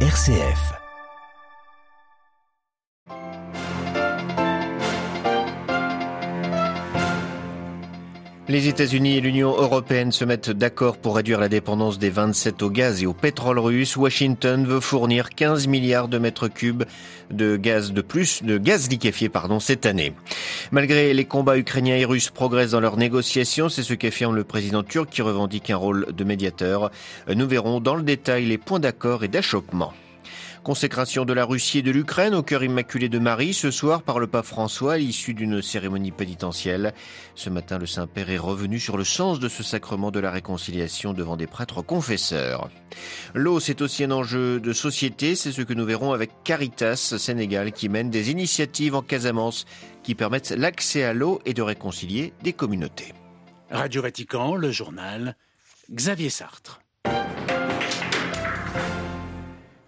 RCF. Les États-Unis et l'Union européenne se mettent d'accord pour réduire la dépendance des 27 au gaz et au pétrole russe. Washington veut fournir 15 milliards de mètres cubes de gaz de plus, de gaz liquéfié, pardon, cette année. Malgré les combats ukrainiens et russes progressent dans leurs négociations, c'est ce qu'affirme le président turc qui revendique un rôle de médiateur. Nous verrons dans le détail les points d'accord et d'achoppement. Consécration de la Russie et de l'Ukraine au cœur immaculé de Marie ce soir par le pape François à l'issue d'une cérémonie pénitentielle. Ce matin, le Saint-Père est revenu sur le sens de ce sacrement de la réconciliation devant des prêtres confesseurs. L'eau, c'est aussi un enjeu de société, c'est ce que nous verrons avec Caritas Sénégal qui mène des initiatives en Casamance qui permettent l'accès à l'eau et de réconcilier des communautés. Radio Vatican, le journal, Xavier Sartre.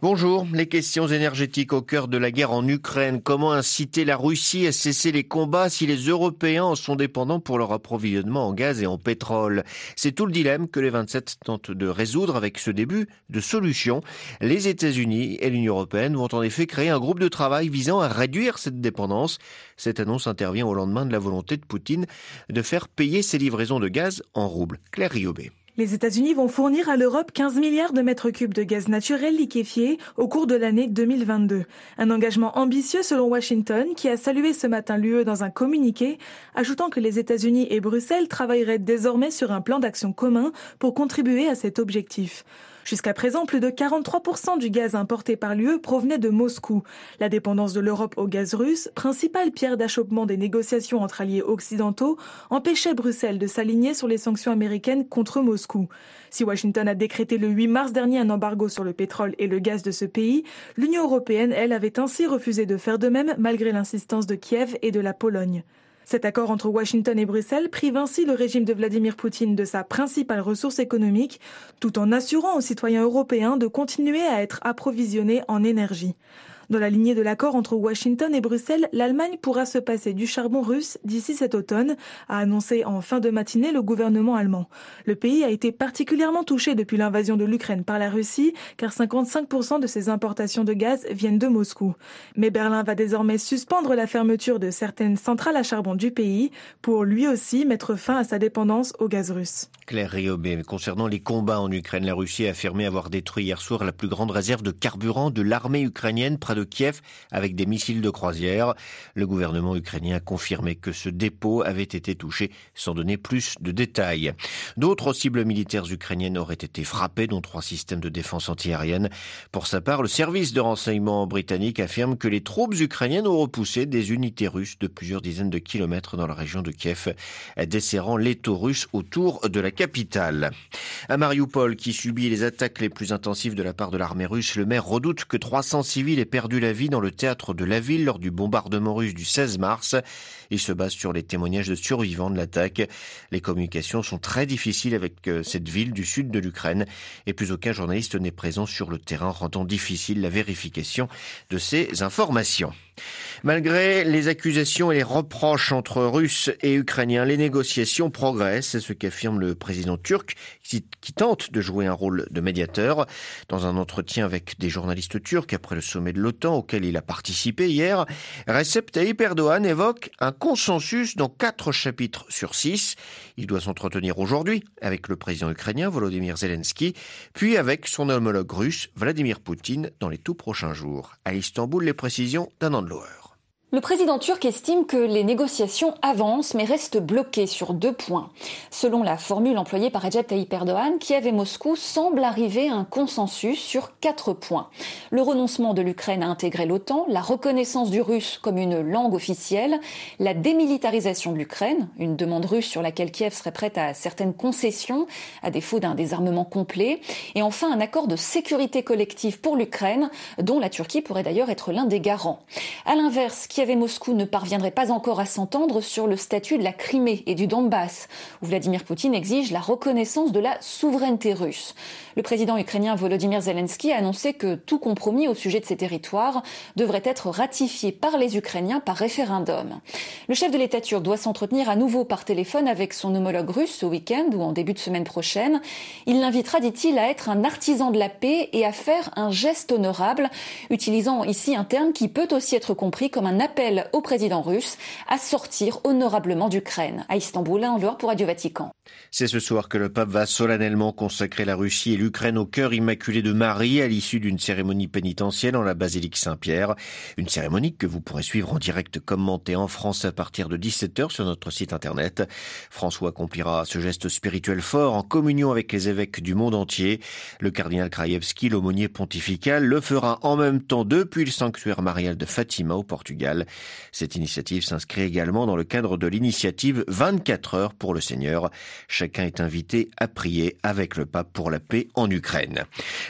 Bonjour, les questions énergétiques au cœur de la guerre en Ukraine. Comment inciter la Russie à cesser les combats si les Européens en sont dépendants pour leur approvisionnement en gaz et en pétrole? C'est tout le dilemme que les 27 tentent de résoudre avec ce début de solution. Les États-Unis et l'Union européenne vont en effet créer un groupe de travail visant à réduire cette dépendance. Cette annonce intervient au lendemain de la volonté de Poutine de faire payer ses livraisons de gaz en roubles. Claire Riobé. Les États-Unis vont fournir à l'Europe 15 milliards de mètres cubes de gaz naturel liquéfié au cours de l'année 2022. Un engagement ambitieux selon Washington qui a salué ce matin l'UE dans un communiqué, ajoutant que les États-Unis et Bruxelles travailleraient désormais sur un plan d'action commun pour contribuer à cet objectif. Jusqu'à présent, plus de 43% du gaz importé par l'UE provenait de Moscou. La dépendance de l'Europe au gaz russe, principale pierre d'achoppement des négociations entre alliés occidentaux, empêchait Bruxelles de s'aligner sur les sanctions américaines contre Moscou. Si Washington a décrété le 8 mars dernier un embargo sur le pétrole et le gaz de ce pays, l'Union européenne, elle, avait ainsi refusé de faire de même malgré l'insistance de Kiev et de la Pologne. Cet accord entre Washington et Bruxelles prive ainsi le régime de Vladimir Poutine de sa principale ressource économique, tout en assurant aux citoyens européens de continuer à être approvisionnés en énergie. Dans la lignée de l'accord entre Washington et Bruxelles, l'Allemagne pourra se passer du charbon russe d'ici cet automne, a annoncé en fin de matinée le gouvernement allemand. Le pays a été particulièrement touché depuis l'invasion de l'Ukraine par la Russie, car 55% de ses importations de gaz viennent de Moscou. Mais Berlin va désormais suspendre la fermeture de certaines centrales à charbon du pays pour lui aussi mettre fin à sa dépendance au gaz russe. Claire Riobé, concernant les combats en Ukraine, la Russie a affirmé avoir détruit hier soir la plus grande réserve de carburant de l'armée ukrainienne près de Kiev avec des missiles de croisière. Le gouvernement ukrainien a confirmé que ce dépôt avait été touché sans donner plus de détails. D'autres cibles militaires ukrainiennes auraient été frappées, dont trois systèmes de défense antiaérienne. Pour sa part, le service de renseignement britannique affirme que les troupes ukrainiennes ont repoussé des unités russes de plusieurs dizaines de kilomètres dans la région de Kiev, desserrant l'étau russe autour de la capitale. À Mariupol, qui subit les attaques les plus intensives de la part de l'armée russe, le maire redoute que 300 civils aient perdu la vie dans le théâtre de la ville lors du bombardement russe du 16 mars. Il se base sur les témoignages de survivants de l'attaque. Les communications sont très difficiles avec euh, cette ville du sud de l'Ukraine et plus aucun journaliste n'est présent sur le terrain, rendant difficile la vérification de ces informations. Malgré les accusations et les reproches entre Russes et Ukrainiens, les négociations progressent, c'est ce qu'affirme le président turc qui, tente de jouer un rôle de médiateur. Dans un entretien avec des journalistes turcs après le sommet de l'OTAN auquel il a participé hier, Recep Tayyip Erdogan évoque un consensus dans quatre chapitres sur six. Il doit s'entretenir aujourd'hui avec le président ukrainien Volodymyr Zelensky, puis avec son homologue russe Vladimir Poutine dans les tout prochains jours. À Istanbul, les précisions d'un an de le président turc estime que les négociations avancent mais restent bloquées sur deux points. Selon la formule employée par Recep Tayyip Erdogan, Kiev et Moscou semblent arriver à un consensus sur quatre points. Le renoncement de l'Ukraine à intégrer l'OTAN, la reconnaissance du russe comme une langue officielle, la démilitarisation de l'Ukraine, une demande russe sur laquelle Kiev serait prête à certaines concessions à défaut d'un désarmement complet, et enfin un accord de sécurité collective pour l'Ukraine dont la Turquie pourrait d'ailleurs être l'un des garants. Kiev Moscou ne parviendraient pas encore à s'entendre sur le statut de la Crimée et du Donbass, où Vladimir Poutine exige la reconnaissance de la souveraineté russe. Le président ukrainien Volodymyr Zelensky a annoncé que tout compromis au sujet de ces territoires devrait être ratifié par les Ukrainiens par référendum. Le chef de l'État turc doit s'entretenir à nouveau par téléphone avec son homologue russe ce week-end ou en début de semaine prochaine. Il l'invitera, dit-il, à être un artisan de la paix et à faire un geste honorable, utilisant ici un terme qui peut aussi être compris comme un appel au président russe à sortir honorablement d'Ukraine. À Istanbul, en dehors pour Radio Vatican. C'est ce soir que le pape va solennellement consacrer la Russie et l'Ukraine au cœur immaculé de Marie à l'issue d'une cérémonie pénitentielle en la basilique Saint-Pierre. Une cérémonie que vous pourrez suivre en direct commentée en France à partir de 17h sur notre site internet. François accomplira ce geste spirituel fort en communion avec les évêques du monde entier. Le cardinal Krajewski, l'aumônier pontifical, le fera en même temps depuis le sanctuaire marial de Fatima au Portugal. Cette initiative s'inscrit également dans le cadre de l'initiative 24 heures pour le Seigneur. Chacun est invité à prier avec le pape pour la paix en Ukraine.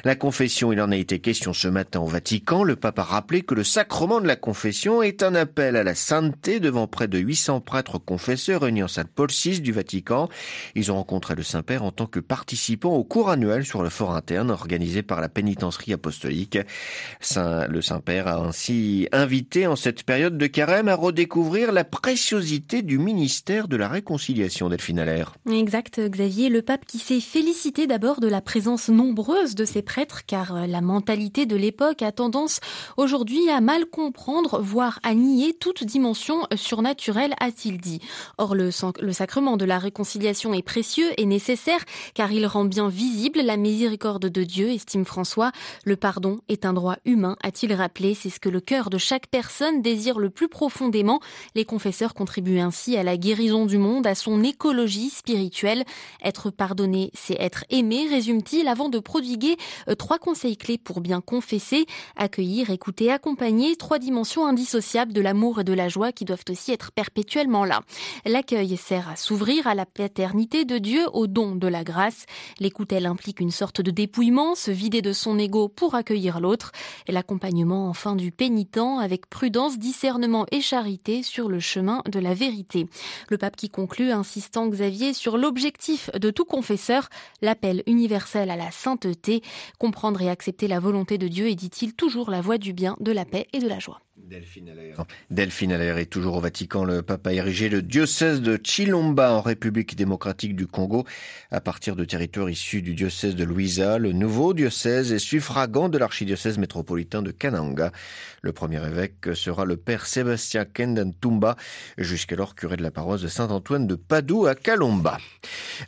La confession, il en a été question ce matin au Vatican. Le pape a rappelé que le sacrement de la confession est un appel à la sainteté devant près de 800 prêtres confesseurs réunis en salle Paul VI du Vatican. Ils ont rencontré le Saint-Père en tant que participants au cours annuel sur le fort interne organisé par la pénitencerie apostolique. le Saint-Père a ainsi invité en cette période de carême à redécouvrir la préciosité du ministère de la réconciliation Delphine. Exact, Xavier. Le pape qui s'est félicité d'abord de la présence nombreuse de ces prêtres, car la mentalité de l'époque a tendance aujourd'hui à mal comprendre, voire à nier toute dimension surnaturelle, a-t-il dit. Or, le, le sacrement de la réconciliation est précieux et nécessaire, car il rend bien visible la miséricorde de Dieu, estime François. Le pardon est un droit humain, a-t-il rappelé. C'est ce que le cœur de chaque personne désire le plus profondément. Les confesseurs contribuent ainsi à la guérison du monde, à son écologie spirituelle. Être pardonné, c'est être aimé, résume-t-il, avant de prodiguer euh, trois conseils clés pour bien confesser, accueillir, écouter, accompagner, trois dimensions indissociables de l'amour et de la joie qui doivent aussi être perpétuellement là. L'accueil sert à s'ouvrir à la paternité de Dieu, au don de la grâce. L'écoute, elle implique une sorte de dépouillement, se vider de son ego pour accueillir l'autre. L'accompagnement, enfin, du pénitent avec prudence, et charité sur le chemin de la vérité. Le pape qui conclut, insistant Xavier sur l'objectif de tout confesseur, l'appel universel à la sainteté, comprendre et accepter la volonté de Dieu et dit-il toujours la voie du bien, de la paix et de la joie. Delphine Allaire. Delphine Allaire est toujours au Vatican. Le pape a érigé le diocèse de Chilomba en République démocratique du Congo à partir de territoires issus du diocèse de Louisa. Le nouveau diocèse est suffragant de l'archidiocèse métropolitain de Kananga. Le premier évêque sera le père Sébastien Kendantumba, jusqu'alors curé de la paroisse de Saint-Antoine de Padoue à Kalomba.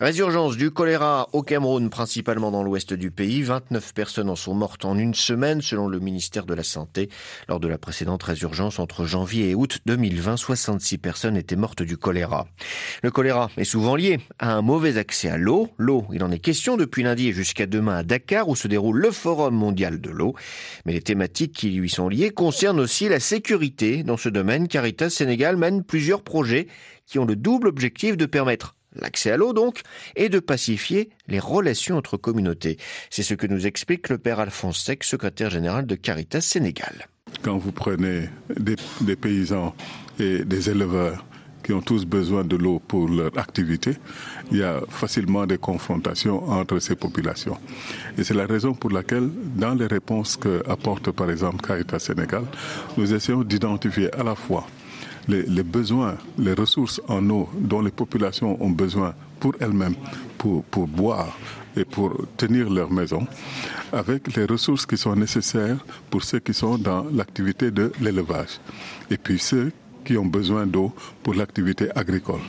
Résurgence du choléra au Cameroun, principalement dans l'ouest du pays. 29 personnes en sont mortes en une semaine, selon le ministère de la Santé. Lors de la précédente urgence entre janvier et août 2020, 66 personnes étaient mortes du choléra. Le choléra est souvent lié à un mauvais accès à l'eau. L'eau, il en est question depuis lundi et jusqu'à demain à Dakar où se déroule le Forum mondial de l'eau. Mais les thématiques qui lui sont liées concernent aussi la sécurité. Dans ce domaine, Caritas Sénégal mène plusieurs projets qui ont le double objectif de permettre l'accès à l'eau donc, et de pacifier les relations entre communautés. C'est ce que nous explique le père Alphonse Sec, secrétaire général de Caritas Sénégal. Quand vous prenez des, des paysans et des éleveurs qui ont tous besoin de l'eau pour leur activité, il y a facilement des confrontations entre ces populations. Et c'est la raison pour laquelle, dans les réponses que apporte par exemple Caritas Sénégal, nous essayons d'identifier à la fois les, besoins, les ressources en eau dont les populations ont besoin pour elles-mêmes, pour, pour boire et pour tenir leur maison, avec les ressources qui sont nécessaires pour ceux qui sont dans l'activité de l'élevage, et puis ceux qui ont besoin d'eau pour l'activité agricole.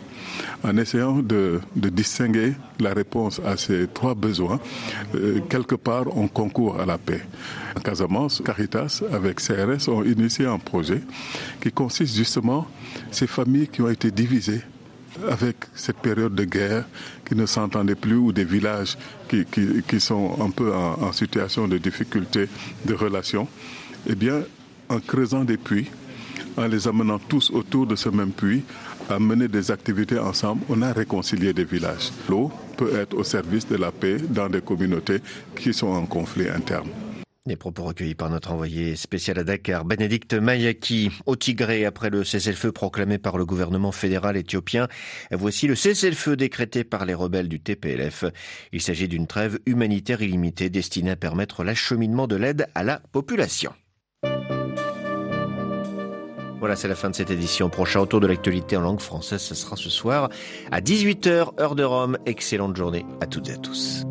En essayant de, distinguer la réponse à ces trois besoins, euh, quelque part on concourt à la paix. En Casamance, Caritas avec CRS ont initié un projet qui consiste justement ces familles qui ont été divisées avec cette période de guerre qui ne s'entendaient plus ou des villages qui, sont un peu en, situation de difficulté de relation, eh bien, en creusant des puits, en les amenant tous autour de ce même puits, à mener des activités ensemble, on a réconcilié des villages. L'eau peut être au service de la paix dans des communautés qui sont en conflit interne. Les propos recueillis par notre envoyé spécial à Dakar, Bénédicte Mayaki, au Tigré, après le cessez-le-feu proclamé par le gouvernement fédéral éthiopien. Voici le cessez-le-feu décrété par les rebelles du TPLF. Il s'agit d'une trêve humanitaire illimitée destinée à permettre l'acheminement de l'aide à la population. Voilà, c'est la fin de cette édition. Prochain autour de l'actualité en langue française, ce sera ce soir à 18h, heure de Rome. Excellente journée à toutes et à tous.